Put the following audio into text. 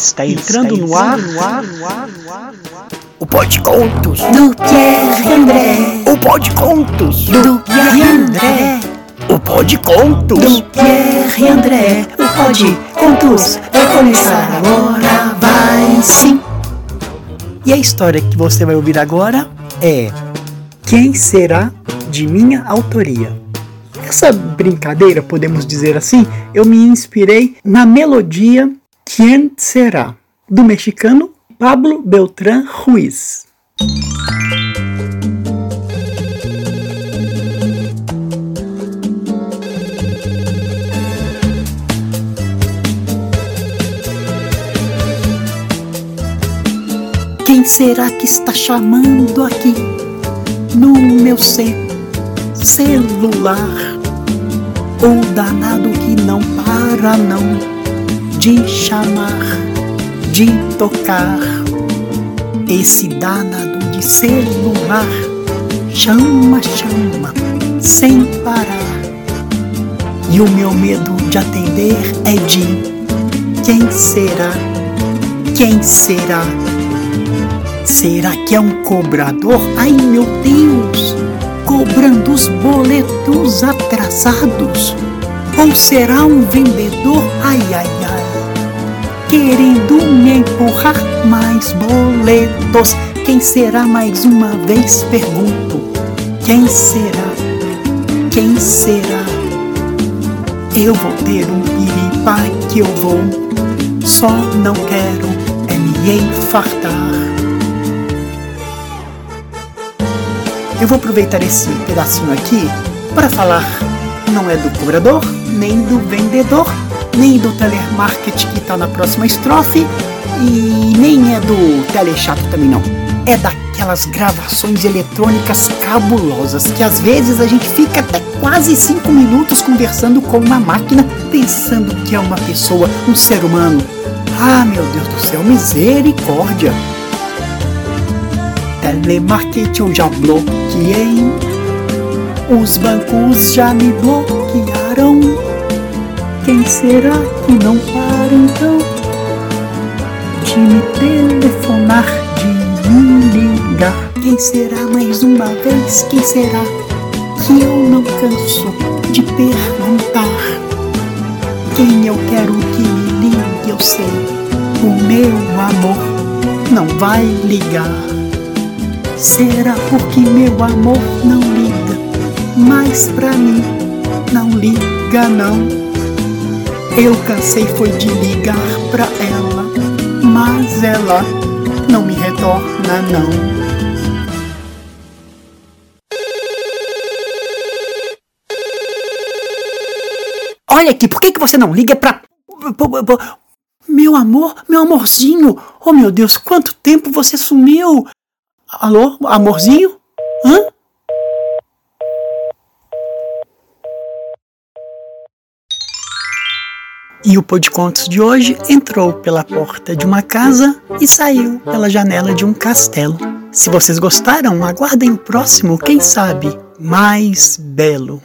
Está entrando no ar, no ar, no ar, no ar, no ar. O Pode Contos do Pierre André. O Pode Contos do Pierre André. O Pode Contos do Pierre André. O Pode Contos vai começar agora, vai sim. E a história que você vai ouvir agora é Quem será de minha autoria? Essa brincadeira, podemos dizer assim, eu me inspirei na melodia Quem Será, do mexicano Pablo Beltrán Ruiz. Quem será que está chamando aqui no meu celular? O danado que não para não de chamar, de tocar. Esse danado de celular chama, chama, sem parar. E o meu medo de atender é de quem será? Quem será? Será que é um cobrador? Ai meu Deus! cobrando os boletos atrasados? Ou será um vendedor, ai ai ai, querendo me empurrar mais boletos? Quem será mais uma vez? Pergunto. Quem será? Quem será? Eu vou ter um piripa que eu vou, só não quero é me infartar. Eu vou aproveitar esse pedacinho aqui para falar não é do cobrador, nem do vendedor, nem do telemarketing que está na próxima estrofe e nem é do telechato também não. É daquelas gravações eletrônicas cabulosas que às vezes a gente fica até quase cinco minutos conversando com uma máquina pensando que é uma pessoa, um ser humano. Ah, meu Deus do céu, misericórdia! telemarketing eu já bloqueei. Os bancos já me bloquearam. Quem será que não para então de me telefonar, de me ligar? Quem será mais uma vez? Quem será que eu não canso de perguntar? Quem eu quero que me ligue, eu sei. O meu amor não vai ligar. Será porque meu amor não liga, mas pra mim não liga não. Eu cansei foi de ligar pra ela, mas ela não me retorna não. Olha aqui, por que, que você não liga pra. Meu amor, meu amorzinho! Oh meu Deus, quanto tempo você sumiu! Alô, amorzinho? Hã? E o Contos de hoje entrou pela porta de uma casa e saiu pela janela de um castelo. Se vocês gostaram, aguardem o próximo, quem sabe, mais belo.